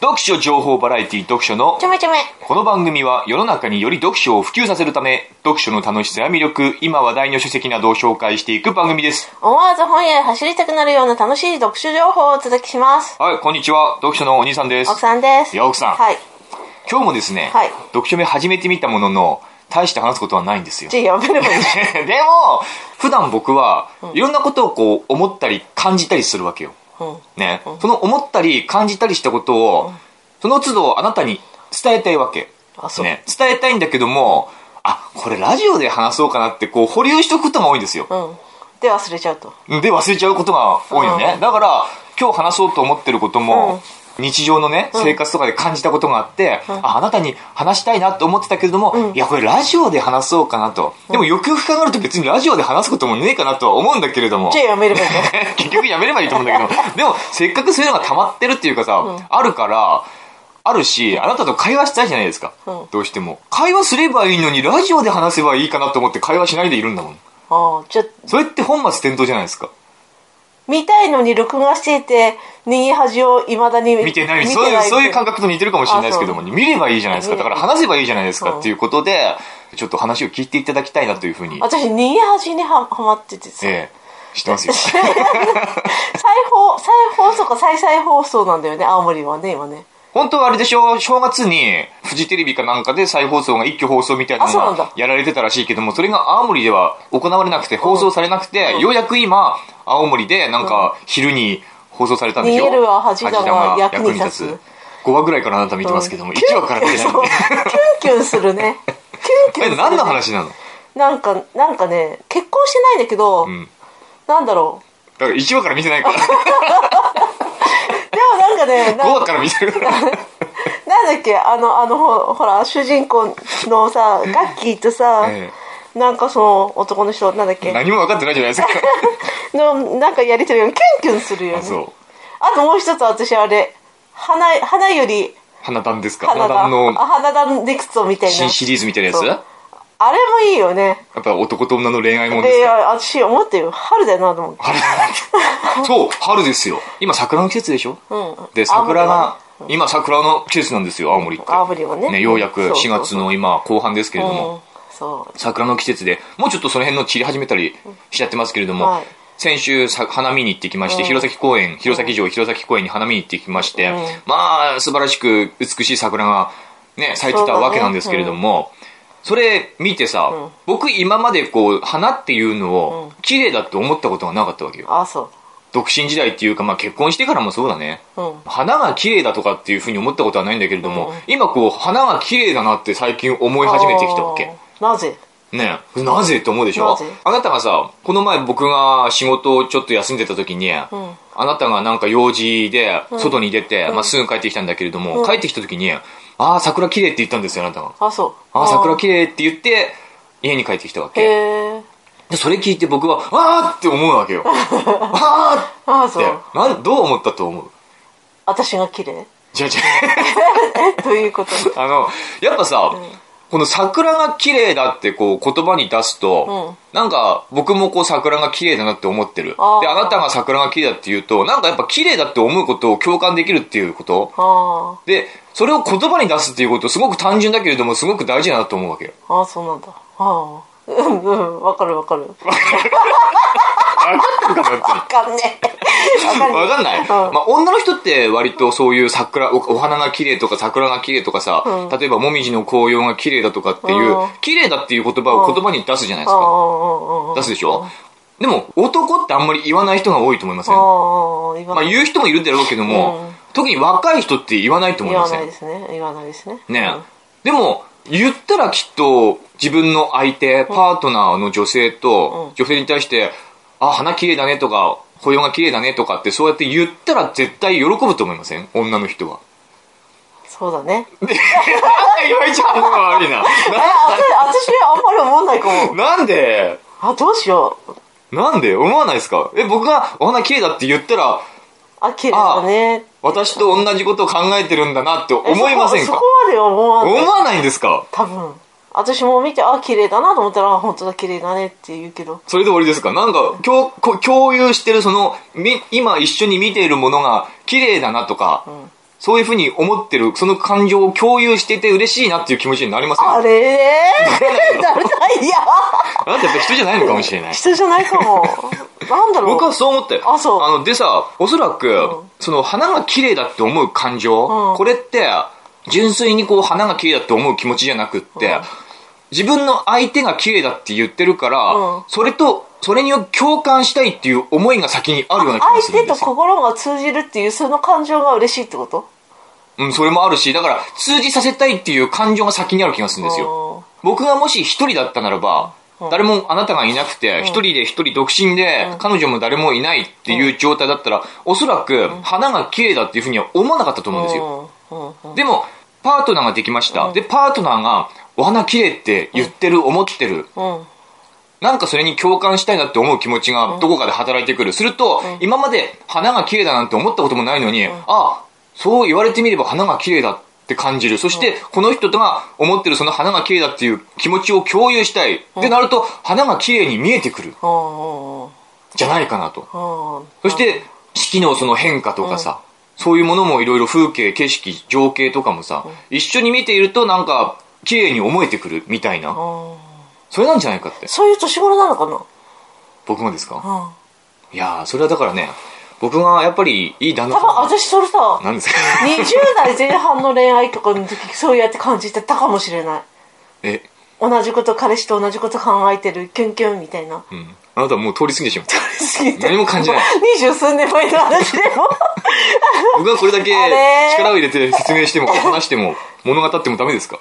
読書情報バラエティ読書のちょめちょめ。この番組は世の中により読書を普及させるため読書の楽しさや魅力今話題の書籍などを紹介していく番組です思わず本屋へ走りたくなるような楽しい読書情報をお届けします。はいこんにちは読書のお兄さんです奥さんです。いや奥さんはい。今日もですね、はい読書目始めてみたものの大して話すことはないんですよじゃあやめればいい。でも普段僕はいろんなことをこう思ったり感じたりするわけようん。ね、その思ったり感じたりしたことを、その都度あなたに伝えたいわけ。ね、伝えたいんだけども、あ、これラジオで話そうかなってこう保留しとくことが多いんですよ。うん。で忘れちゃうと。で忘れちゃうことが多いよね。うんだから今日話そうと思ってることも、日常のね、生活とかで感じたことがあって、ああなたに話したいなって思ってたけれども、いやこれラジオで話そうかなと。でもよくよく考えると別にラジオで話すこともねえかなとは思うんだけれども。じゃあやめればいいね。結局やめればいいと思うんだけど、でもせっかくそういうのが溜まってるっていうかさ、あるから、あるし、あなたと会話したいじゃないですか。うんどうしても。会話すればいいのに、ラジオで話せばいいかなと思って会話しないでいるんだもん。ああ、じゃあ、それって本末転倒じゃないですか。見たいのに録画していて、右端をいまだに見てない。そういう、そういう感覚。覚と似てるかもしれないですけども、あ見ればいいじゃないですか。だから話せばいいじゃないですかうんっていうことで、ちょっと話を聞いていただきたいなというふうに、私、右端にははまっててさ。ええ知ってますよ。再放、再放送か再々放送なんだよね、青森はね、今ね。本当はあれでしょ？正月にフジテレビかなんかで再放送が一挙放送みたいなのあそうなんだ。がやられてたらしいけどもそれが青森では行われなくて放送されなくて、ようやく今青森でなんか昼に放送されたんでしょ？逃げるは恥だが役に立つ。5話ぐらいからあなた見てますけども、1話から見てないんそう。でキュンキュンするね。キュンキュンする、ね。え何の話なの？なんか、なんかね、結婚してないんだけど、ん。なんだろだから1話から見てないから なんかね、な5ん話から見てる。か らなんだっけ、あの、あの、ほほら、主人公のさ、ガッキーとさ、えなんかその男の人、なんだっけ、何も分かってないじゃないですか。の、なんかやりとりがキュンキュンするよね。あともう一つ私あれ、花、花より、花壇ですか？花壇のあ花だネクストみたいな。新シリーズみたいなやつ？あれもいいよね。っぱ男と女の恋愛もんですで、か私思ってよ、春だよなと思って。春そう春ですよ。今桜の季節でしょ、うん。で桜が青今桜の季節なんですよ青森って。青森はね。ようやく4そうそうそう。月の今後半ですけれどうん。も、、そう。桜の季節でもうちょっとその辺の散り始めたりしちゃってますけれども、はい。先週さ花見に行ってきまして、うん。弘前公園弘前城弘前公園に花見に行ってきまして、うん。まあ素晴らしく美しい桜がね咲いてたわけなんですけれども、それ見てさ、ん。僕今までこう花っていうのを綺麗だって思ったことがなかったわけよ。あ、そ独身時代っていうか、まあ、結婚してからもそうだね、う。うん。花が綺麗だとかっていうふうに思ったことはないんだけれども、うん今こう花が綺麗だなって最近思い始めてきたわけ。あー。なぜ？ねえ。なぜって思うでしょ？なぜ？あなたがさこの前僕が仕事をちょっと休んでた時に、ん。あなたがなんか用事で外に出て、まあ、すぐ帰ってきたんだけれども、うん。帰ってきた時にああ桜綺麗って言ったんですよあなたが。あ、そう。ああ桜綺麗。麗って言って家に帰ってきたわへけえ。でそれ聞いて僕はああって思うわけよ。あああ、そう。って。なんどう思ったと思う？私が綺麗？違う違う。え、どういうこと？あのやっぱさ、この桜が綺麗だってこう言葉に出すと、なんか僕もこう桜が綺麗だなって思ってるであなたが桜が綺麗だって言うとなんかやっぱ綺麗だって思うことを共感できるっていうことあでそれを言葉に出すっていうことすごく単純だけれどもすごく大事だなと思うわけよあ。あ、そうなんだ。ああ。うんうん、わかるわかる。わかんねえ。わかんねえ。分かんない、うん。まあ、女の人って割とそういう桜おお花が綺麗とか桜が綺麗とかさ、うん。例えばもみじの紅葉が綺麗だとかっていう、うん。綺麗だっていう言葉を言葉に出すじゃないですか、出すでしょ、でも男ってあんまり言わない人が多いと思いません？まあ。言う人もいるだろうけども、うん。特に若い人って言わないと思い言わません？ないですね。言わないですね。ねでも言ったらきっと自分の相手パートナーの女性と女性に対して「あ花綺麗だね」とか「歩様が綺麗だね」とかってそうやって言ったら絶対喜ぶと思いません？女の人は。そうだね。で岩井ちゃんの方が悪いな え、あ私、私あんまり思わないかも。ななんで？あ、どうしよう。なんで？思わないですか？え僕がお花綺麗だって言ったらあ、綺麗だね。私と同じことを考えてるんだなってえ思いませんか？そこまでは思わない。思わないんですか？多分。私も見て、あ、綺麗だなと思ったら、あ本当だ、綺麗だねって言うけど。それで終わりですか？なんか共こ共有してるそのみ今一緒に見ているものが綺麗だなとか、そういうふうに思ってる、その感情を共有していて嬉しいなっていう気持ちになりませんあれ？ーなれないや。あなたやっぱ人じゃないのかもしれない。人じゃないかも。なんだろう。僕はそう思ったよ。あそうの、でさ、おそらく、その花が綺麗だって思う感情、うんこれって、純粋にこう花が綺麗だって思う気持ちじゃなくって、自分の相手が綺麗だって言ってるから、うん。それと、それに共感したいっていう思いが先にあるような気が相手とするんですよ。心が通じるっていうその感情が嬉しいってこと？うん、それもあるし、だから通じさせたいっていう感情が先にある気がするんですよ。僕がもし一人だったならば、誰もあなたがいなくて、一人で一人独身で、彼女も誰もいないっていう状態だったら、おそらく花が綺麗だっていうふうには思わなかったと思うんですよ。でも、パートナーができました。で、パートナーが、お花綺麗って言ってる、思ってる。うんなんかそれに共感したいなって思う気持ちがどこかで働いてくる。すると、今まで花が綺麗だなんて思ったこともないのに、あそう言われてみれば花が綺麗だって感じる。そして、この人とが思ってるその花が綺麗だっていう気持ちを共有したい。ってなると、花が綺麗に見えてくる。じゃないかなと。うんそして、四季のその変化とかさ、そういうものもいろいろ風景、景色、情景とかもさ、一緒に見ているとなんか、綺麗に思えてくるみたいな。うんそれなんじゃないかって。そういう年頃なのかな？僕もですか？うんいやー、それはだからね、僕がやっぱりいい旦那多分さ私それさん。なんですか？20代前半の恋愛とかの時そうやって感じてたかもしれないえ、同じこと彼氏と同じこと考えてるキュンキュンみたいなうん。あなたはもう通り過ぎてしまった。すぎて何も感じない 二十数年前の話でも僕がこれだけ力を入れて説明しても、話しても、物語ってもダメですか？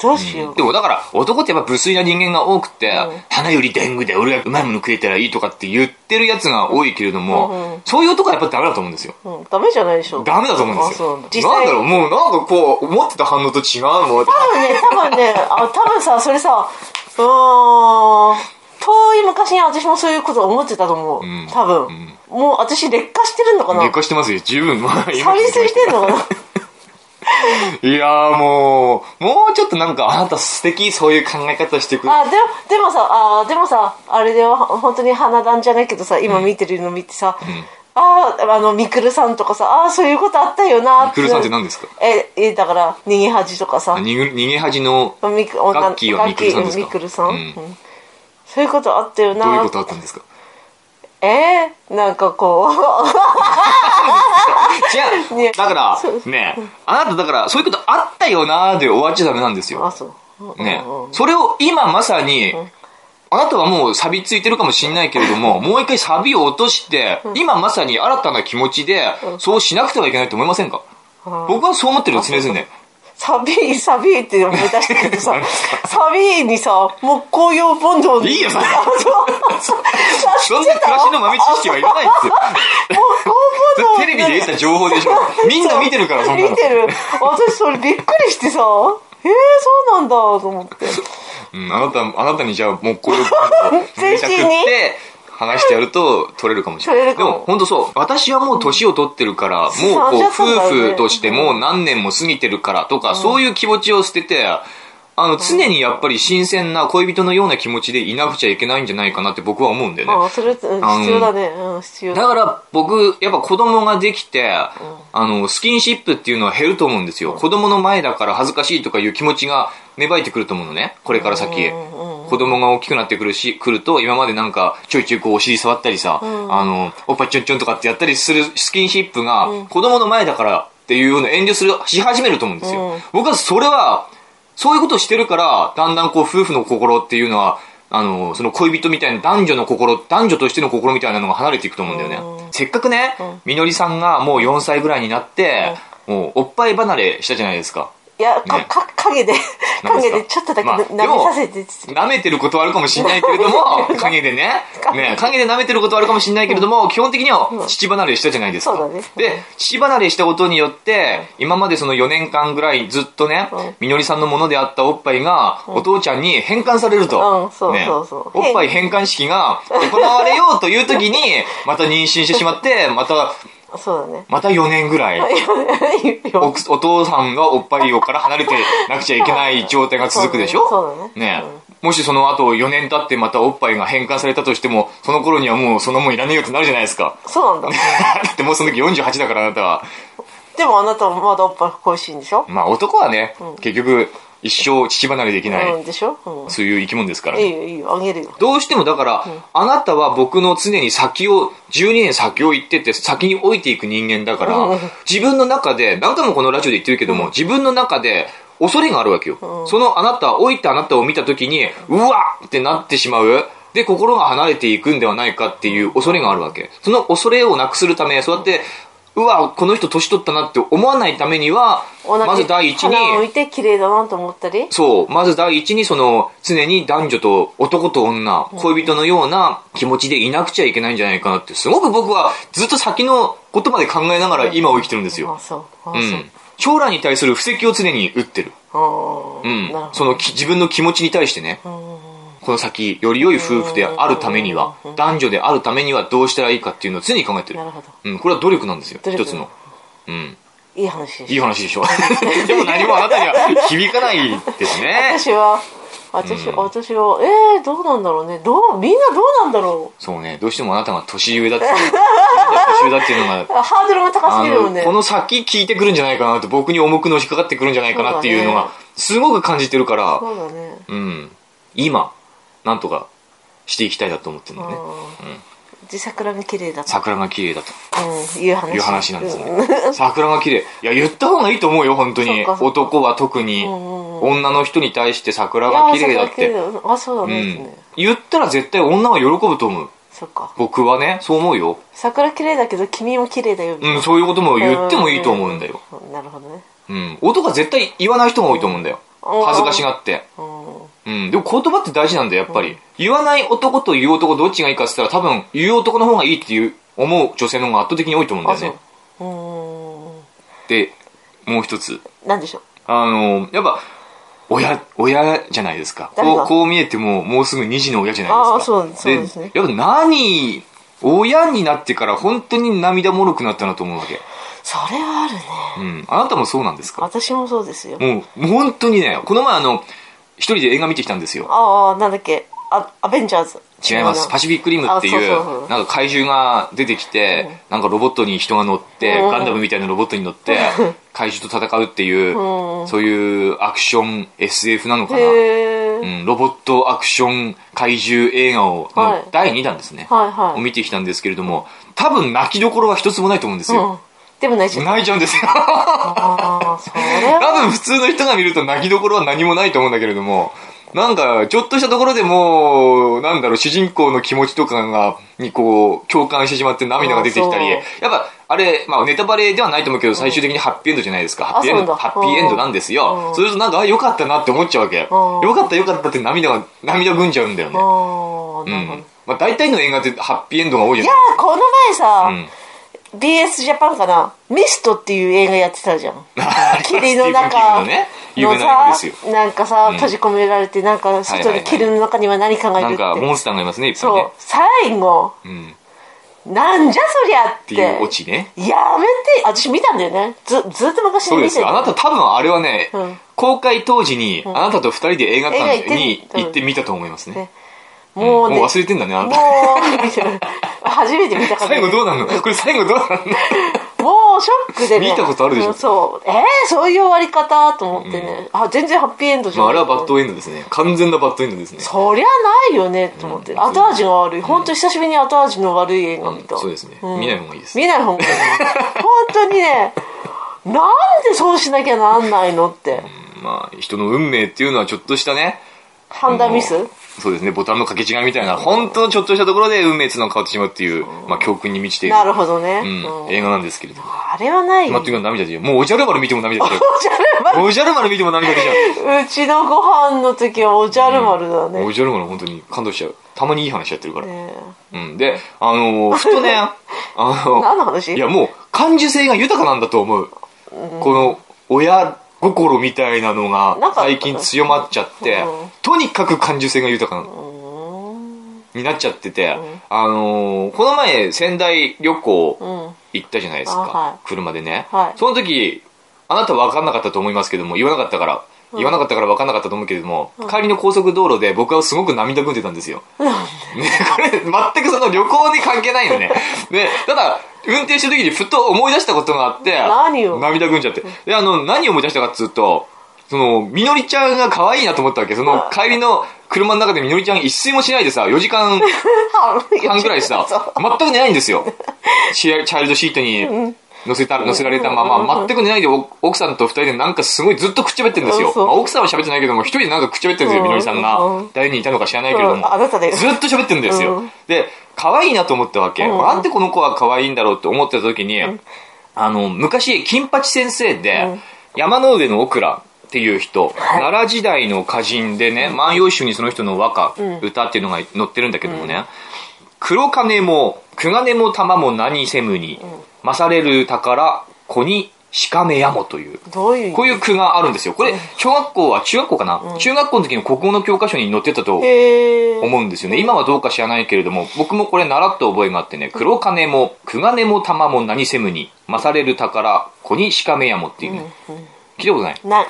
どうしよう、でもだから、男ってやっぱ無粋な人間が多くて、うん。花より天狗で俺がうまいもの食えたらいいとかって言ってるやつが多いけれども、うんうん。そういう男はやっぱダメだと思うんですよ。うん、ダメじゃないでしょ。ダメだと思うんですよ。なんだ。ろう、もうなんかこう、思ってた反応と違うもん。多分ね多分ねあ多分さそれさうーん遠い昔に私もそういうこと思ってたと思う、ん。多分、うん。もう私劣化してるのかな。劣化してますよ、十分。まあ、今錆びついてんのかな。いやーもう、もうちょっとなんかあなた素敵、そういう考え方してくる。あでもでもさあでもさあれでは本当に花壇じゃないけどさ今見てるの見てさ、あああのみくるさんとかさああそういうことあったよなみくるさんって何ですか？ええだから逃げ恥とかさ。あ逃げ逃げ恥の、みくガッキーはみくるさんですか？みくるさん、うん。うんそういうことあったよな。どういうことあったんですか？えー、なんかこう。違う。ねだからね、あなただから、そういうことあったよなーで終わっちゃダメなんですよ。あそう。ねそれを今まさに、あなたはもう錆びついてるかもしれないけれども、もう一回錆びを落として、今まさに新たな気持ちで、そうしなくてはいけないと思いませんか？僕はそう思ってるよ、常々。サビサビって思い出したけどさサビにさ木工用ボンドいいよそれ。あそんな暮らしの豆知識はいらないっすよ。木工ボンドテレビで得た情報でしょ。みんな見てるから、そんなの。見てる。私それびっくりしてさえー、そうなんだと思って。うん、あなた、あなたにじゃあ、もうこれをめちゃくって、話してやると取れるかもしれない。でも、本当そう。私はもう年を取ってるから、もうこう、30歳だ夫婦としてもう何年も過ぎてるからとか、そういう気持ちを捨てて、あの、常にやっぱり新鮮な恋人のような気持ちでいなくちゃいけないんじゃないかなって僕は思うんだよね。あそれ、必要だねうん必要だから僕、やっぱ子供ができて、あの、スキンシップっていうのは減ると思うんですよ。子供の前だから恥ずかしいとかいう気持ちが芽生えてくると思うのね。これから先。子供が大きくなってくるし、来ると、今までなんか、ちょいちょいこうお尻触ったりさ、あの、おっぱいちょんちょんとかってやったりするスキンシップが、子供の前だからっていうような遠慮する、し始めると思うんですよ。うん僕はそれは、そういうことをしてるから、だんだんこう夫婦の心っていうのは、あの、その恋人みたいな男女の心、男女としての心みたいなのが離れていくと思うんだよね。せっかくね、みのりさんがもう4歳ぐらいになって、もうおっぱい離れしたじゃないですか。いや、かね。か影で 影でちょっとだけまあ舐めさせて舐めてることはあるかもしれないけれども、影でね、ね、影で舐めてることはあるかもしれないけれども、基本的には父離れしたじゃないですか。そうだね。で、父離れしたことによって、今までその4年間ぐらいずっとねうん、みのりさんのものであったおっぱいが、お父ちゃんに返還されると。うんそうね。そうそう。おっぱい返還式が行われようという時に、また妊娠してしまって、また、そうだね。また4年ぐらい。おお父さんがおっぱいをから離れてなくちゃいけない状態が続くでしょ？そうだね。ねもしその後4年経ってまたおっぱいが返還されたとしても、その頃にはもうそのもんいらねえよってなるじゃないですか。そうなんだ。だってもうその時48だからあなたは。でもあなたもまだおっぱい恋しいんでしょ？まあ男はね、結局一生乳離れできない、うんでしょ、うん、そういう生き物ですから、いいよいいよ。あげるよ。どうしてもだから、あなたは僕の常に先を、12年先を行ってって先に置いていく人間だから、うん。自分の中で、何回もこのラジオで言ってるけども、自分の中で恐れがあるわけよ。そのあなた、置いたあなたを見た時に、うわっ！ってなってしまう。で、心が離れていくんではないかっていう恐れがあるわけ。その恐れをなくするため、そうやって、うわ、この人年取ったなって思わないためには、まず第一に、花を見て綺麗だなと思ったり？そう。まず第一に、その、常に男女と男と女、恋人のような気持ちでいなくちゃいけないんじゃないかなって、すごく僕はずっと先のことまで考えながら今を生きてるんですよ。あそう。あそう、うん。将来に対する布石を常に打ってる。うん。そのき自分の気持ちに対してね、この先、より良い夫婦であるためには、男女であるためにはどうしたらいいかっていうのを常に考えてるな。るほどうん。これは努力なんですよ。一つの。うん。いい話でしょいい話でしょ。でも何もあなたには響かないですね。私は私,、私はえー、どうなんだろうねどうみんなどうなんだろそうね、どうしてもあなたが年上だっていう、年上だっていうのが、ハードルが高すあぎるよねのこの先聞いてくるんじゃないかなと、僕に重くのしかかってくるんじゃないかなっていうのがすごく感じてるから、そうだねうん。今、なんとかしていきたいなと思ってるのね。で桜が綺麗だと、桜が綺麗だとうん、いう話いう話なんですうんね。桜が綺麗。いや、言った方がいいと思うよ、本当に男は特に、んうん女の人に対して桜が綺麗だって。あそうだね,、うん。言ったら絶対女は喜ぶと思う。そっか僕はね、そう思うよ。桜綺麗だけど君も綺麗だようん、そういうことも言ってもいいと思うんだよ。うんなるほどねうん。男は絶対言わない人が多いと思うんだよ。うん恥ずかしがって。うんうん。でも言葉って大事なんだよ、やっぱり。言わない男と言う男どっちがいいかって言ったら多分言う男の方がいいっていう思う女性の方が圧倒的に多いと思うんだよね。うーんで、もう一つ。なんでしょう？あの、やっぱ、親、親じゃないですか。こう、こう見えてももうすぐ2児の親じゃないですか。あーそうそうですねやっぱ何、親になってから本当に涙もろくなったなと思うわけ。それはあるねうん。あなたもそうなんですか？私もそうですよもう本当にね、この前あの、一人で映画見てきたんですよ。ああなんだっけ？あアベンジャーズ。違います。パシフィックリムっていうなんか怪獣が出てきて、なんかロボットに人が乗って、うん。ガンダムみたいなロボットに乗って、怪獣と戦うっていうう、ん。そういうアクション SF なのかな。へうえん、ロボットアクション怪獣映画を、第2弾ですね。はいはい。を見てきたんですけれども、多分泣きどころは一つもないと思うんですよ。うんでも泣いちゃった泣いちゃうんですよ。多は分普通の人が見ると泣きどころは何もないと思うんだけれども、なんか、ちょっとしたところでもう、なんだろう、主人公の気持ちとかが、にこう、共感してしまって涙が出てきたり、あやっぱ、あれ、まあネタバレではないと思うけど、最終的にハッピーエンドじゃないですか。ハッピーエンド、ハッピーエンドなんですよ。うんそうするとなんか、あ、よかったなって思っちゃうわけ。ようんかったよかったって涙が、涙ぐんじゃうんだよね。うん。まあ大体の映画ってハッピーエンドが多いじゃいやないこの前さ、うん BS ジャパンかな？ミストっていう映画やってたじゃん。霧の中。の。さなんかさ、閉じ込められてなんか外に霧の中には何かがいるって、なんか、モンスターがいますね、いっぱいね。そう。最後。うん。なんじゃそりゃっってていうオチね。やめて。私見たんだよね。ずずっと昔に見てるそうですよ。あなた多分あれはね、うん。公開当時に、あなたと二人で映画館にうん。行って見たと思いますね。ねもうね、もう忘れてんだね、あなた。もう初めて見たから、最後どうなんの？これ最後どうなんの？もうショックでね。見たことあるでしょ？うんそう。えー、そういう終わり方と思ってね、あ全然ハッピーエンドじゃまあ、あれはバッドエンドですね。完全なバッドエンドですね。そりゃないよねと思って、後味が悪い。本当久しぶりに後味の悪い映画見た、そうですね。ん。見ない方がいいです。見ない方がいい。本当にね なんでそうしなきゃなんないのって。まあ、人の運命っていうのはちょっとしたね、判断ミス？そうですね、ボタンの掛け違いみたいな、本当のちょっとしたところで運命っていうのが変わってしまうっていう、まあ、教訓に満ちている、なるほどね、うんうん映画なんですけれども。あれはないよまあ、というか涙出ちゃう。もうおじゃる丸見ても涙出ちゃおじゃるう。おじゃる丸見ても涙出ちゃ丸うちのご飯の時はおじゃる丸だう。ね、おじゃる丸本当に感動しちゃう。たまにいい話やってるから。ねうん。で、あのーふとね、あの 何の話？いやもう感受性が豊かなんだと思う。この親心みたいなのが最近強まっちゃってうん、とにかく感受性が豊かなになっちゃってて、あのーこの前仙台旅行うん。行ったじゃないですかい。車でね。はい。その時、あなた分かんなかったと思いますけども、言わなかったから、言わなかったから分かんなかったと思うけれども、帰りの高速道路で僕はすごく涙ぐんでたんですよ。ね、これ全くその旅行に関係ないのね。で、ただ、運転してる時にふと思い出したことがあって、何よ涙ぐんじゃって。で、あの、何を思い出したかっつうと、その、みのりちゃんが可愛いなと思ったわけ。その、帰りの車の中でみのりちゃん一睡もしないでさ、4時間 半くらいさ、全く寝ないんですよ。チャチャイルドシートに乗せた、乗せられたまま、全く寝ないでお奥さんと二人でなんかすごいずっとくっちゃべってるんですよ。まあ奥さんは喋ってないけども、一人でなんかくっちゃべってるんですよ、みのりさんが。うん。誰にいたのか知らないけれども。ずっと喋ってるんですよ。うん。で、可愛いなと思ったわけ。なんでこの子は可愛いんだろうって思ってた時に、あの、昔、金八先生で、山の上のオクラっていう人、奈良時代の歌人でね、万葉集にその人の和歌、歌っていうのが載ってるんだけどもね、黒金も、久金も玉も何せむに、勝れる宝、子にしかめやもという。こういう句があるんですよ。これ、小学校は、中学校かな、中学校の時の国語の教科書に載ってたと思うんですよね。今はどうか知らないけれども、僕もこれ習った覚えがあってね、黒金も、久金も玉も何せむに、勝れる宝、子にしかめやもっていうね。聞いたことない？ない。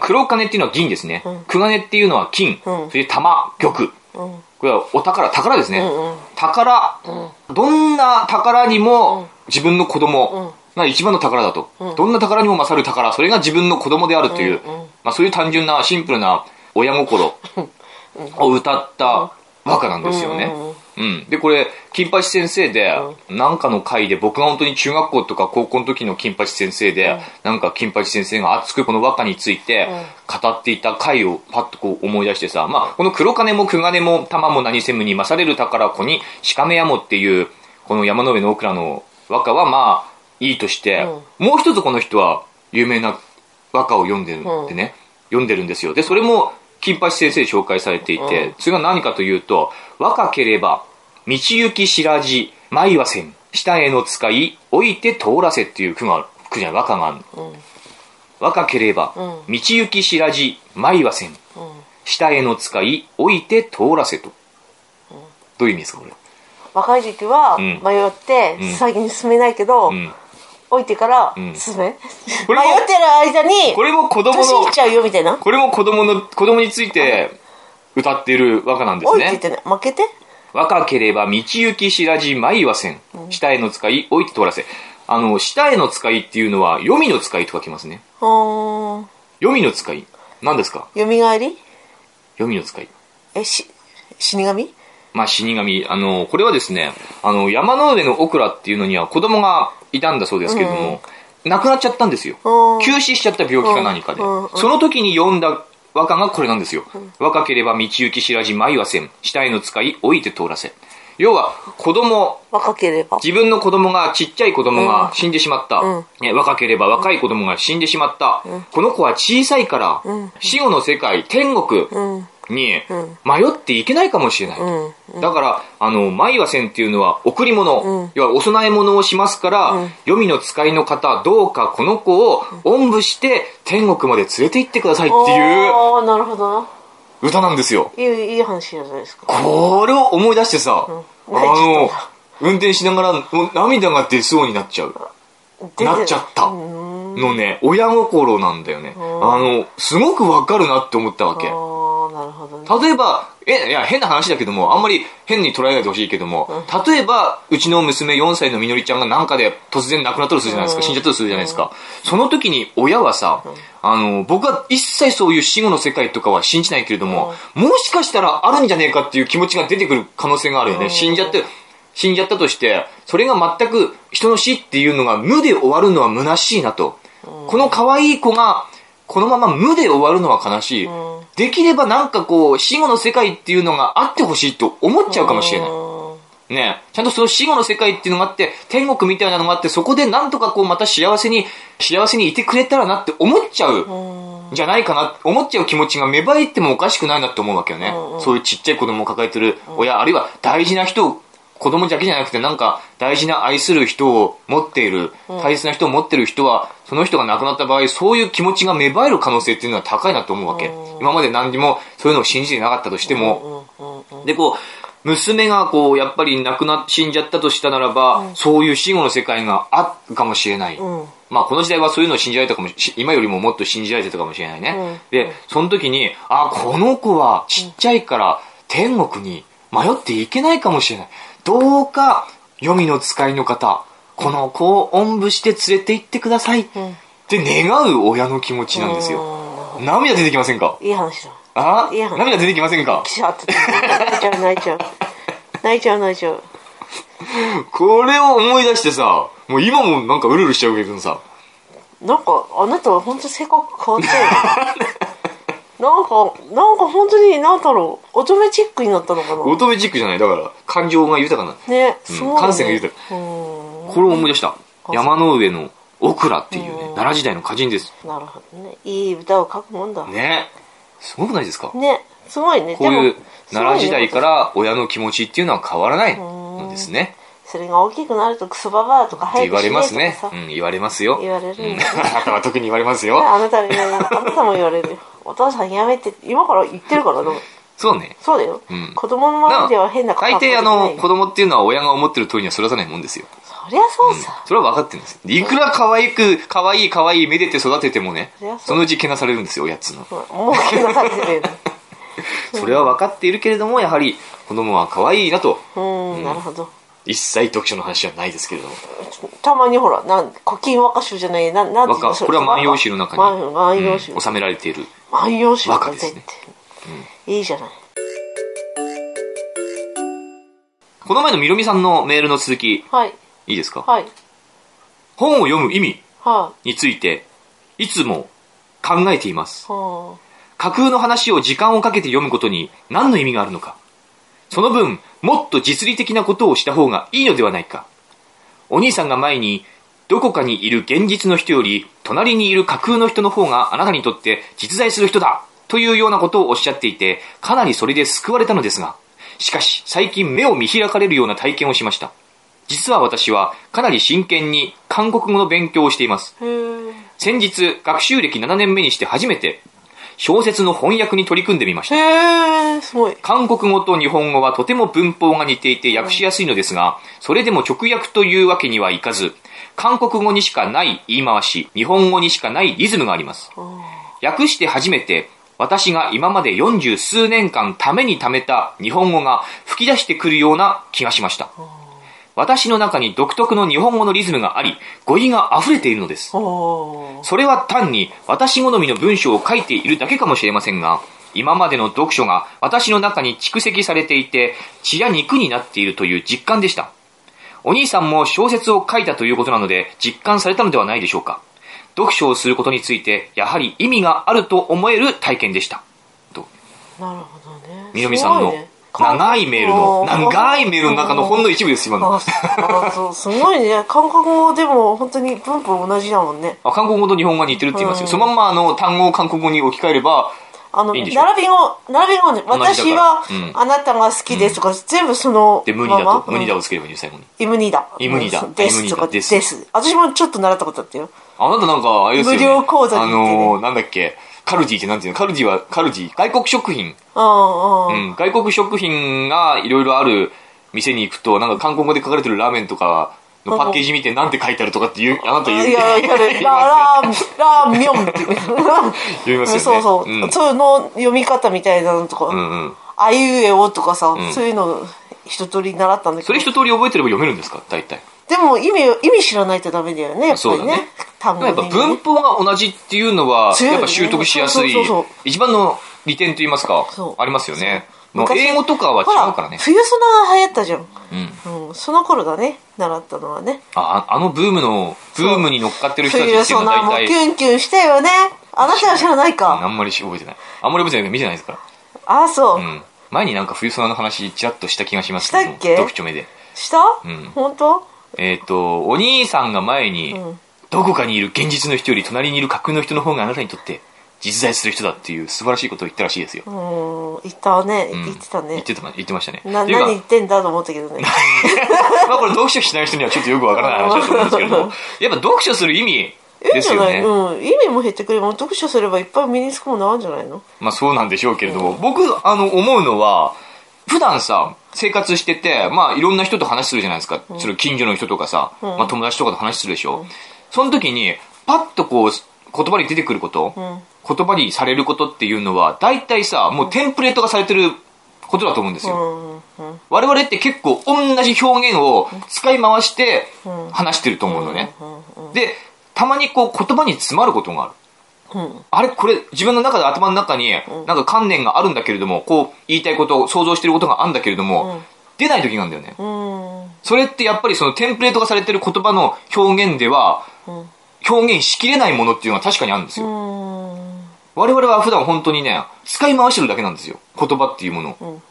黒金っていうのは銀ですね。久金っていうのは金。うん。それで玉、玉。これはお宝、宝ですね。うんうん。宝、どんな宝にも自分の子供が一番の宝だと。どんな宝にも勝る宝、それが自分の子供であるという、まあそういう単純なシンプルな親心を歌った和歌なんですよね。うん。で、これ、金八先生で、なんかの回で、僕が本当に中学校とか高校の時の金八先生で、なんか金八先生が熱くこの和歌について語っていた回をパッとこう思い出してさ、まあ、この黒金も久金も玉も何せむに勝れる宝子に鹿目山もっていう、この山の上のオクラの和歌はまあ、いいとして、もう一つこの人は有名な和歌を読んでるんでね、読んでるんですよ。で、それも、金八先生紹介されていて、それが何かというと、若ければ、道行き知らじ、舞はせん、下への使い、置いて通らせっていう句がある、句じゃない、和歌があるの。若ければ、道行き知らじ、舞はせん、下への使い、置いて通らせと。どういう意味ですか、これ？若い時期はん。迷って先に進めないけど、ん置いてからん進め、これも迷ってる間にこれも子供の年いっち、ゃうよみたいなこれも子供の、子供について歌っている和歌なんですね。置いてってね負けて若ければ道行き知らじ舞はせん。下への使い、置いて通らせ。あの、下への使いっていうのは、読みの使いと書きますね。読みの使い。何ですか？よみがえり？読みの使い。えし死神？まあ、死神。あの、これはですね、あの、山の上のオクラっていうのには子供がいたんだそうですけれども、亡くなっちゃったんですよ。うん急死しちゃった病気か何かで。うんうんその時に読んだ和歌がこれなんですよ。若ければ道行き知らじ舞はせん。下への使い、置いて通らせ。要は、子供、若ければ自分の子供が、ちっちゃい子供が死んでしまった。うんね若ければ若い子供が死んでしまった。この子は小さいから、死後の世界、天国うんに迷っていけないかもしれない。うん。だから、あの、舞和線っていうのは贈り物、うん。要はお供え物をしますから、黄泉の使いの方、どうかこの子をおんぶして天国まで連れて行ってくださいっていうああなるほど。な歌なんですよ。いいいい話じゃないですか。これを思い出してさ、うん。あの、運転しながらもう涙が出そうになっちゃう。なっちゃった。のね、親心なんだよね。あの、すごくわかるなって思ったわけ。なるほどね。例えば、え、いや、変な話だけども、あんまり変に捉えないでほしいけども、例えば、うちの娘4歳のみのりちゃんがなんかで突然亡くなったとするじゃないですか、死んじゃったとするじゃないですか。その時に親はさ、あの、僕は一切そういう死後の世界とかは信じないけれども、もしかしたらあるんじゃねえかっていう気持ちが出てくる可能性があるよね。死んじゃって、死んじゃったとして、それが全く人の死っていうのが無で終わるのは虚しいなと。この可愛い子が、このまま無で終わるのは悲しい。できればなんかこう、死後の世界っていうのがあってほしいと思っちゃうかもしれない。ねちゃんとその死後の世界っていうのがあって、天国みたいなのがあって、そこでなんとかこうまた幸せに、幸せにいてくれたらなって思っちゃう、じゃないかな、思っちゃう気持ちが芽生えてもおかしくないなって思うわけよね。そういうちっちゃい子供を抱えてる親、あるいは大事な人を、子供だけじゃなくてなんか大事な愛する人を持っている、大切な人を持ってる人は、その人が亡くなった場合、そういう気持ちが芽生える可能性っていうのは高いなと思うわけ。今まで何にもそういうのを信じてなかったとしても、で、こう、娘がこう、やっぱり亡くな、死んじゃったとしたならば、そういう死後の世界があるかもしれない。んまあ、この時代はそういうのを信じられたかもし、今よりももっと信じられてたかもしれないね。で、その時に、あ、この子はちっちゃいから天国に迷っていけないかもしれない。どうか、黄泉の使いの方、この子をおんぶして連れて行ってください。って願う親の気持ちなんですよ。涙出てきませんか？いい話だ。あ？いや涙出てきませんか？キシャって泣いちゃう泣いちゃう泣いちゃう。泣いちゃうこれを思い出してさ、もう今もなんかうるうるしちゃうけどさ、なんかあなたは本当に性格変わったよ。ね なんかなんか本当に何だろう。乙女チックになったのかな。乙女チックじゃない。だから、感情が豊かな。ねうんすごい、ね感性が豊か。うん。これを思い出した。山の上のオクラっていうね、奈良時代の歌人です。なるほどね。いい歌を書くもんだ。ね。ねすごくないですか？すごいね。こういう奈良時代から親の気持ちっていうのは変わらないのですね。それが大きくなるとクソババアとかって言われますね。うん、言われますよ。言われるうん。あなたは特に言われますよ。あなたにあなたも言われるよお父さんやめて今から言ってるからな。そうね。そうだよ、うん。子供の前では変なこと大は抵あの、子こ供っていうのは親が思ってる通りには育たないもんですよ。そりゃそうさ、それは分かってるんですよ。いくら可愛く、可愛い可愛いめでて育ててもねそのうちけなされるんですよ、おやつの。もうけなされてる それは分かっているけれども、やはり子供は可愛いなと。うん。なるほど一切読書の話はないですけれども。たまにほらなん古今和歌集じゃないななんてこれは万葉集の中に万万葉集、うん収められている。万葉集和歌ですね。いいじゃない。この前のみろみさんのメールの続き、はい。いいですか？はい。本を読む意味はについて、いつも考えています。い、は架空の話を時間をかけて読むことに何の意味があるのか。その分、もっと実利的なことをした方がいいのではないか。お兄さんが前に、どこかにいる現実の人より、隣にいる架空の人の方があなたにとって実在する人だというようなことをおっしゃっていて、かなりそれで救われたのですが、しかし最近目を見開かれるような体験をしました。実は私はかなり真剣に韓国語の勉強をしています。先日、学習歴7年目にして初めて、小説の翻訳に取り組んでみました。すごい韓国語と日本語はとても文法が似ていて訳しやすいのですが、それでも直訳というわけにはいかず、韓国語にしかない言い回し、日本語にしかないリズムがあります。訳して初めて、私が今まで40数年間ために貯めた日本語が吹き出してくるような気がしました。私の中に独特の日本語のリズムがあり、語彙が溢れているのです。それは単に私好みの文章を書いているだけかもしれませんが、今までの読書が私の中に蓄積されていて、血や肉になっているという実感でした。お兄さんも小説を書いたということなので、実感されたのではないでしょうか。読書をすることについて、やはり意味があると思える体験でした。と、なるほどねみのみさんの長いメールの、長いメールの中のほんの一部です、今の。すごいね。韓国語でも本当に文法同じだもんね。あ韓国語と日本語が似てるって言いますよ。うん。そのまんまあの単語を韓国語に置き換えれば、あの並び語並び語ね。私は、うん。あなたが好きですとか、全部そので、無にだと、無にだうんをつければいいよ、最後に。イムニダイムニダうん。ですとかでです。す。私もちょっと習ったことあったよ。あなたなんか、あれですよ、ね。無料講座にあのー、なんだっけ、カルディってなんていうの？カルディは、カルディ、外国食品。うん。外国食品がいろいろある店に行くと、なんか韓国語で書かれてるラーメンとかのパッケージ見てなんて書いてあるとかって言う、あなた言う。いやいや ラーラーミョンって言いますよね。そうそう、うん。その読み方みたいなのとか。あいうえおとかさ、ん。そういうの一通り習ったんだけど。それ一通り覚えてれば読めるんですか？大体。でも意味意味知らないとダメだよねやっぱりね単語やっぱね文法が同じっていうのは、ね。やっぱ習得しやすい一番の利点と言いますかありますよね。英語とかはほ違うからね。冬ソナ流行ったじゃん、うん。うん、その頃だね習ったのはね。あ、あのブームの、ブームに乗っかってる人たち冬っていうソナもキのは大体、ュンキュンしたよね。あなたは知らないあかんまり覚えてない。あんまり覚えてないけど見てないですから。ああそう、うん。前になんか冬ソナの話ちらっとした気がしますけどもしたっけ？読書目で。した、うん。本当？えっ、と、お兄さんが前に、んどこかにいる現実の人より隣にいる架空の人の方があなたにとって実在する人だっていう素晴らしいことを言ったらしいですよ。うん言ったね。うん。言ってたね。言ってた、言ってましたね。何言ってんだと思ったけどね。まあこれ読書しない人にはちょっとよくわからない話だと思うんですけれども、やっぱ読書する意味ですよね。うん。意味も減ってくれば読書すればいっぱい身につくものあるんじゃないの？まあそうなんでしょうけれども、僕、あの、思うのは、普段さ、生活してて、まあいろんな人と話するじゃないですか。それ近所の人とかさ、まあ友達とかと話するでしょ。その時に、パッとこう、言葉に出てくること、言葉にされることっていうのは、大体さ、もうテンプレートがされてることだと思うんですよ。うんうん我々って結構同じ表現を使い回して話してると思うのね。で、たまにこう言葉に詰まることがある。うん。あれ？これ自分の中で頭の中になんか観念があるんだけれども、こう言いたいことを想像してることがあるんだけれども、出ない時があるんだよね。うん。それってやっぱりそのテンプレート化されてる言葉の表現では、表現しきれないものっていうのは確かにあるんですよ。うん我々は普段本当にね、使い回してるだけなんですよ。言葉っていうものを。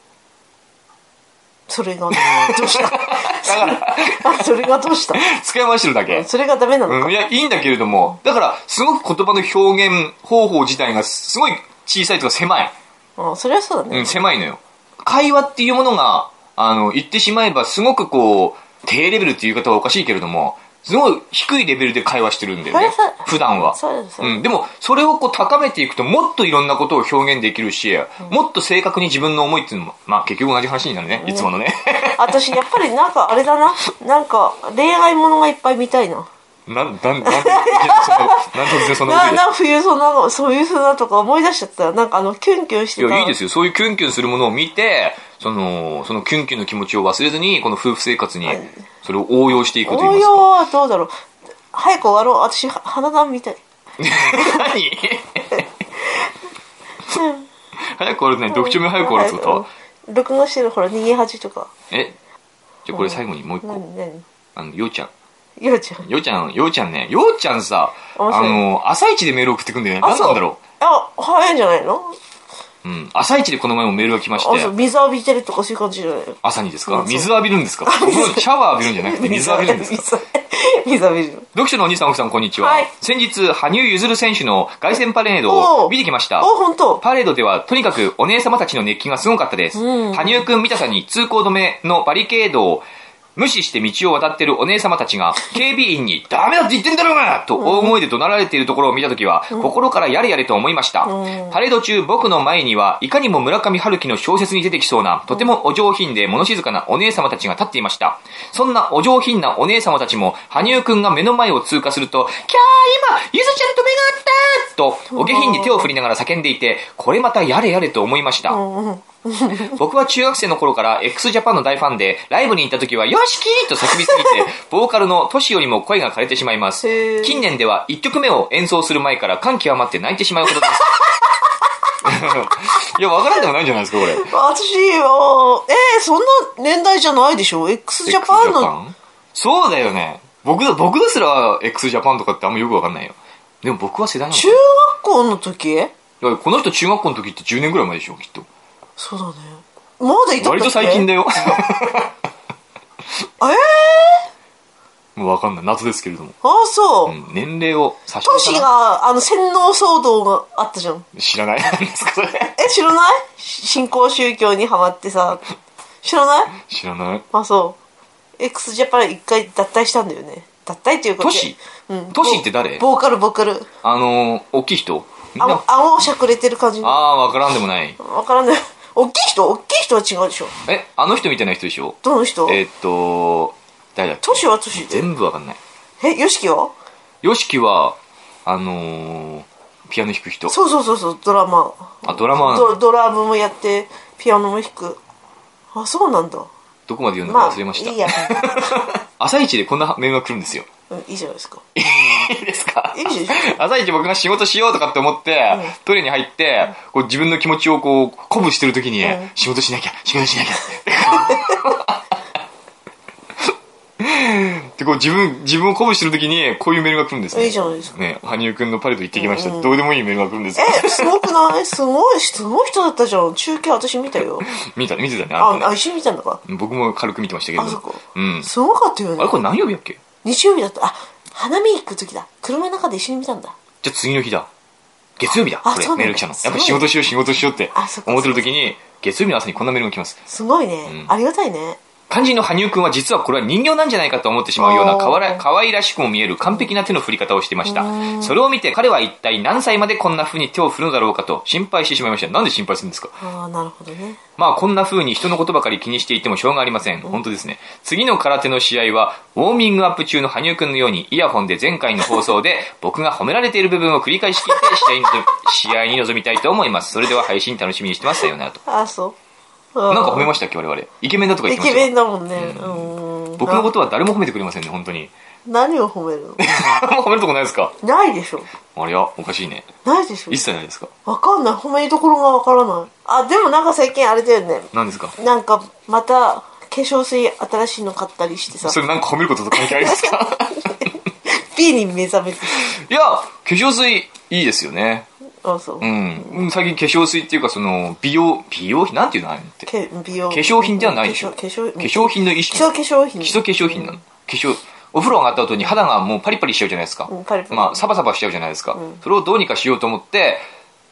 それがねどうした？あそれがどうした？使い回してるだけ。それがダメなのか？うん、いや、いいんだけれども、だから、すごく言葉の表現方法自体がすごい小さいとか狭い。あそれはそうだねうん、狭いのよ。会話っていうものが、あの、言ってしまえばすごくこう、低レベルっていう言い方はおかしいけれども、すごい低いレベルで会話してるんだよね。普段は。そうですうん。でも、それをこう高めていくと、もっといろんなことを表現できるし、もっと正確に自分の思いっていうのも、まあ結局同じ話になるね。いつものね。私やっぱりなんかあれだななんか恋愛ものがいっぱい見たいななん、なん、なん なん突然そんなこと言う？なな冬ソナそういうソナとか思い出しちゃったなんかあのキュンキュンしてたいや、いいですよ。そういうキュンキュンするものを見て、その、そのキュンキュンの気持ちを忘れずに、この夫婦生活に、それを応用していくと言いますか。応用はどうだろう。早く終わろう。私は花壇見たい。何？早く終わるね。読書目早く終わるってこと？録画してるほら逃げ恥とか。え？じゃあこれ最後にもう一個。何？何？あの、ようちゃん。ようちゃん。ようちゃん、ようちゃんね。ようちゃんさ、あの、朝一でメール送ってくんだよね。何なんだろあ早いんじゃないの？う。うん。朝一でこの前もメールが来まして。水浴びてるとかそういう感じじゃないの？朝にですか？う。ん水浴びるんですか？僕シャワー浴びるんじゃなくて水浴びる。んですか？水水浴びる。読書のお兄さん奥さんこんにちは、はい。先日羽生結弦選手の凱旋パレードを見てきました。あ本当。パレードではとにかくお姉様たちの熱気がすごかったです、うん。羽生くん見たさに通行止めのバリケードを無視して道を渡ってるお姉様たちが警備員にダメだって言ってんだろうが!と大声で怒鳴られているところを見たときは、心からやれやれと思いました、うん。パレード中僕の前にはいかにも村上春樹の小説に出てきそうなとてもお上品で物静かなお姉様たちが立っていました。そんなお上品なお姉様たちも羽生くんが目の前を通過するとキャー今ゆずちゃんと目があった!とお下品に手を振りながら叫んでいてこれまたやれやれと思いました、僕は中学生の頃から x ジャパンの大ファンで、ライブに行った時は、よしきーと叫びすぎて、ボーカルのトシよりも声が枯れてしまいます。近年では1曲目を演奏する前から感極まって泣いてしまうほどです。いや、わからんでもないんじゃないですか、これ。私はえー、そんな年代じゃないでしょ？x ジャパンのン？そうだよね。僕だ、僕ですら x ジャパンとかってあんまよくわかんないよ。でも僕は世代なのか中な学校の時？いやこの人中学校の時って10年ぐらい前でしょ、きっと。そうだね。まだいたっけ？割と最近だよ。えもうわかんない。夏ですけれども。ー、あそう、うん、年齢を差しトシがあの洗脳騒動があったじゃん。知らない？え知らない？新興宗教にハマってさ。知らない？知らない。あそう。X ジャパン一回脱退したんだよね。脱退っていうかトシ？うん。トシって誰？ボーカルボーカル。あのー、大きい人？あな、顎をしゃくれてる感じの。ああ、わからんでもない。わからない大きい人大きい人は違うでしょ。え、あの人みたいな人でしょ？どの人？えーっと、誰だっけ？トシはトシ全部わかんない。えヨシキは？ヨシキは、あのー、ピアノ弾く人。そうそうそうそうドラマ。あ、ドラマドドラムもやってピアノも弾く。あそうなんだ。どこまで読んだまあか忘れました。いいや、朝一でこんなメールが来るんですよ。うん、いいじゃないですか いいですか？いいじゃん。朝一僕が仕事しようとかって思って、トイレに入って、こう自分の気持ちをこう、鼓舞してる時に、うん。仕事しなきゃ、仕事しなきゃ。で、こう自分、自分を鼓舞してる時に、こういうメールが来るんですね。いいじゃないですか。ね、羽生くんのパレード行ってきました。どうでもいいメールが来るんです。よ。えすごくない？すごいすごい人だったじゃん。中継私見たよ。見た、見てたね。あんたねああ一緒に見たんだか。僕も軽く見てましたけど。あそこうん。すごかったよね。あれこれ何曜日だっけ？日曜日だった。あ花見行く時だ車の中で一緒に見たんだじゃあ次の日だ。月曜日だ。これあそうなんだメール来たの。やっぱ仕事しよう仕事しようってあそっか思ってる時に、月曜日の朝にこんなメールが来ます。すごいね、んありがたいね肝心の羽生くんは実はこれは人形なんじゃないかと思ってしまうようなかわら可愛らしくも見える完璧な手の振り方をしていました。それを見て彼は一体何歳までこんな風に手を振るのだろうかと心配してしまいました。なんで心配するんですか？ああなるほどねまあこんな風に人のことばかり気にしていてもしょうがありません。本当ですね。次の空手の試合は、ウォーミングアップ中の羽生くんのようにイヤホンで前回の放送で 僕が褒められている部分を繰り返し聞いて試合に臨みたいと思います。それでは配信楽しみにしてます。さようならと。ああそううんなんか褒めましたっけ我々。イケメンだとか言イってましたメンだもんね。うん。僕のことは誰も褒めてくれませんね本当に。何を褒めるの？褒めるとこないですか？ないでしょ。あれやおかしいね。ないでしょ。一切ないですか？わかんない。褒めどころがわからない。あでもなんか最近あれだよね。何ですか？なんかまた化粧水新しいの買ったりしてさ。それなんか褒めることと関係ありますか？B に目覚めて。いや化粧水いいですよねあそう、うん。最近化粧水っていうかその美容美容品？なんていうのあれって。美容。粧品ではないでしょ。化粧化粧品の一基礎種化粧品。基礎化粧品なの。化粧お風呂上がった後に肌がもうパリパリしちゃうじゃないですか。うん。パリパリまあサバサバしちゃうじゃないですか、それをどうにかしようと思って、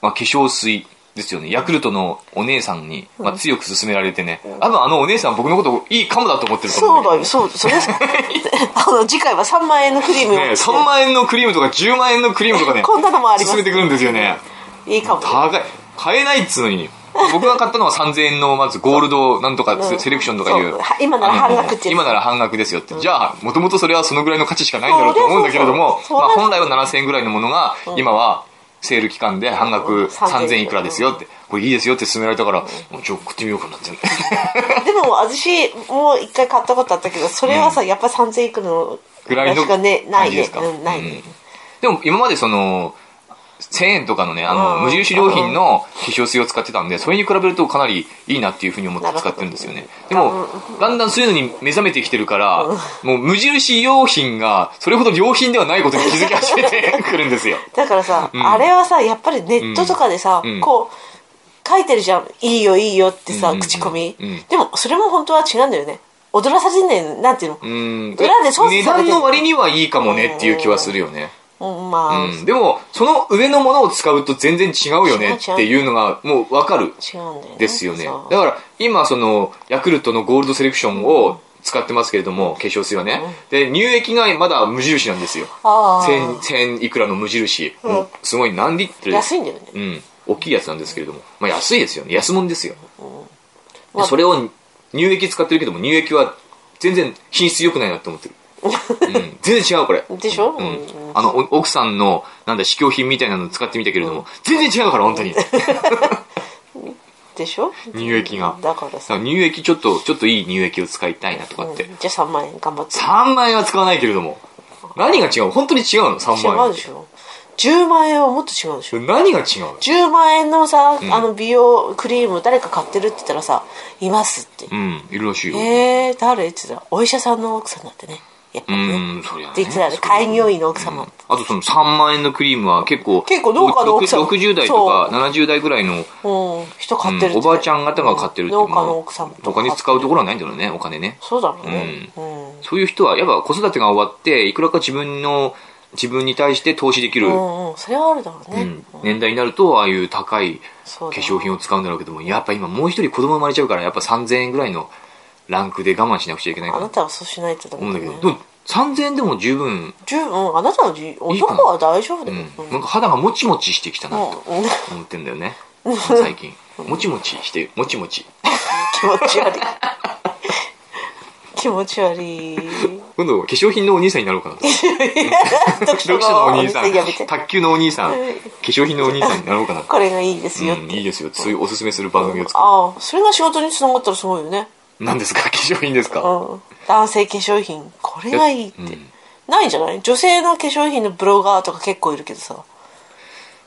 まあ、化粧水ですよね。ヤクルトのお姉さんに、まあ、強く勧められてね、多分あのお姉さん僕のこといいかもだと思ってると思うんそうだよ。そうそれ あの次回は3万円のクリームを、ね、3万円のクリームとか10万円のクリームとかね。こんなのもあります勧めてくるんですよね。いいかも高い。買えないっつうのに。僕が買ったのは3000円のまずゴールドなんとかうん。セレクションとかいう。今なら半額ってあの今なら半額ですよって、じゃあもともとそれはそのぐらいの価値しかないんだろうと思うんだけれどもまあ、本来は7000円ぐらいのものが今はセール期間で半額うん3000円いくらですよって。これいいですよって勧められたからもうちょ食ってみようかなって でも私もう一回買ったことあったけどそれはさ、やっぱ3000いくらのぐらいのしかねないですか？うん、ないね、でも今までその1000円とかのねあのうん無印良品の化粧水を使ってたんでそれに比べるとかなりいいなっていうふうに思って使ってるんですよね。でもだんだんそういうのに目覚めてきてるからもう無印良品がそれほど良品ではないことに気づき始めてくるんですよ。だからさ、ん。あれはさやっぱりネットとかでさ、うん。こう書いてるじゃん。いいよいいよってさ、うん。うんうん口コミ、うん。でもそれも本当は違うんだよね。踊らされねえなんていうの、うん。裏で操作値されてる。段の割にはいいかもねっていう気はするよね。うん、ま。あ、うん。でもその上のものを使うと全然違うよねっていうのがもう分かる。ですよね。だから今そのヤクルトのゴールドセレクションを使ってますけれども化粧水はね。で乳液がまだ無印なんですよ。ああ1000 1000いくらの無印。ん。もうすごい何リットル安いんだよね。うん。大きいやつなんですけれども。まあ安いですよね。安物ですよ。それを乳液使ってるけども乳液は全然品質良くないなって思ってるうん。全然違うこれ。でしょ、うん。うん。あのお奥さんのなんだ試供品みたいなの使ってみたけれども、全然違うから本当に。でしょ？乳液が。だからさ。乳液ちょっとちょっといい乳液を使いたいなとかって、うん。じゃあ3万円頑張って。3万円は使わないけれども。何が違う？本当に違うの？3違万円うでしょ。10万円はもっと違うでしょ。何が違うの？10万円のさ、あの美容クリーム誰か買ってるって言ったらさいますって。うん。いるらしいよ。えー、誰？って言ったらお医者さんの奥さんだってねやっぱうんそりゃね。って言ってたね開業医の奥様、あとその3万円のクリームは結構結構農家の奥さんろく60代とか70代ぐらいの、うん、人買ってるっうんおばあちゃん方が買ってるっていう農家の奥さんとか他に使うところはないんだろうねお金ね。そうだろうね。うん、そういう人はやっぱ子育てが終わっていくらか自分の自分に対して投資できる、うんうん、それはあるだろうね、うん。年代になるとああいう高いそうだ。化粧品を使うんだろうけどもやっぱ今もう一人子供生まれちゃうからやっぱ3000円ぐらいのランクで我慢しなくちゃいけないかあななたはそうしないとダ思うんメだけど。でも3000円でも十分、十分。あなたのじ男なは大丈夫だよ、うん。うん。なんか肌がもちもちしてきたなとうん。うん思ってんだよね。最近。もちもちしてもちもち。気持ち悪い。気持ち悪い。今度化粧品のお兄さんになろうかなと。読読書の？お兄さん。やめて。卓球のお兄さん。化粧品のお兄さんになろうかなこれがいいですようん、いいですよそういうおすすめする番組を作るああそれが仕事につながったらすごいよね何ですか？化粧品ですか？うん。男性化粧品。これがいいって、うん。ないんじゃない？女性の化粧品のブロガーとか結構いるけどさ。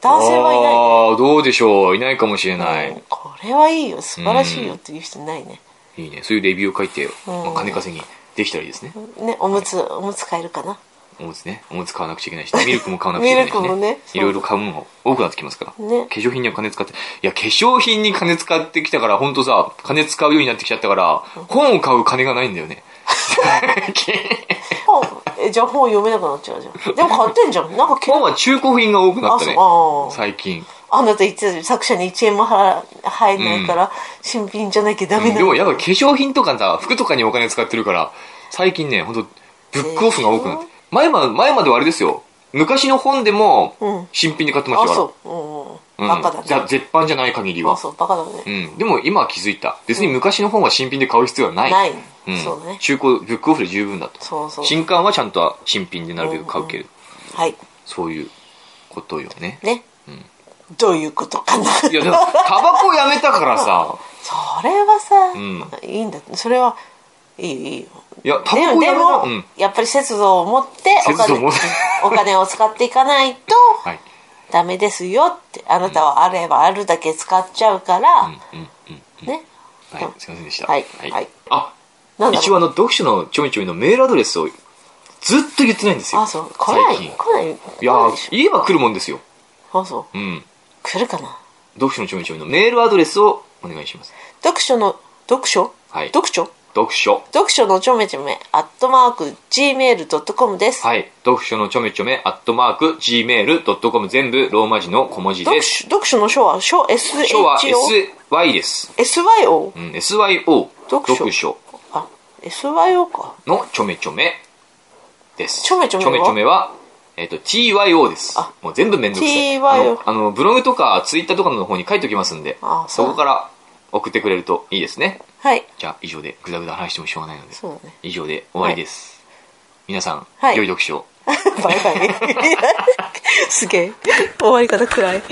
男性はいない。ああどうでしょう。いないかもしれない、うん。これはいいよ。素晴らしいよっていう人いないね、いいね。そういうレビューを書いて、ん。まあ、金稼ぎできたらいいですね。ねおむつおむつ買えるかな？おむつね。おむつ買わなくちゃいけないしミルクも買わなくちゃいけないし、ね、ミルクもね。いろいろ買うものが多くなってきますから、ね。化粧品には金使って。いや化粧品に金使ってきたから本当さ金使うようになってきちゃったから本を買う金がないんだよね。本。えじゃあ本読めなくなっちゃうじゃん。でも買ってんじゃん。なんか本は中古品が多くなったね。最近。あなた言ってた作者に1円も払入んないから、新品じゃなきゃダメなのでもやっぱ化粧品とかさ服とかにお金使ってるから最近ね本当ブックオフが多くなって前ま前まではあれですよ。昔の本でもうん。新品で買ってましたから、あそううんバカだね。じゃあ絶版じゃない限りは。あそう。バカだね。うん、でも今は気づいた。別に昔の本は新品で買う必要はない、ない、うん、そうだね。中古ブックオフで十分だと。そうそう。新刊はちゃんと新品でなるべく買うけど、はい。そういうことよね。ね、ん。どういうことかな。いやでもタバコやめたからさ。それはさ、ん。いいんだ。それはいいよいいよ。いやタバでコやめなもでも、うん。やっぱり節度を持ってお金お金を使っていかないとはい。ダメですよってあなたはあればあるだけ使っちゃうから、ね。はいすいませんでした。はいはい。あなんだろう。一応あの読書のちょみちょみのメールアドレスをずっと言ってないんですよ。あそう。来ない来ない。いや言えば来るもんですよ。あそう。うん。来るかな。読書のちょみちょみのメールアドレスをお願いします。読書の読書？はい。読書？読書。読書のちょめちょめアットマーク gmail.com です、はい。読書のちょめちょめアットマーク gmail.com 全部ローマ字の小文字読です。書読書の書は書 SHO 書は SY です。SYO うん SYO 読書。読書。あ SYO か。のちょめちょめです。ちょめちょめは？ちょめはえっ、と TYO です。あもう全部めんどくさい。TYO あのあのブログとかツイッターとかの方に書いておきますんであそこから送ってくれるといいですねはい。じゃあ以上でぐだぐだ話してもしょうがないのでそうだね。以上で終わりです、皆さん、はい。良い読書を。バイバイ。すげえ。終わり方暗い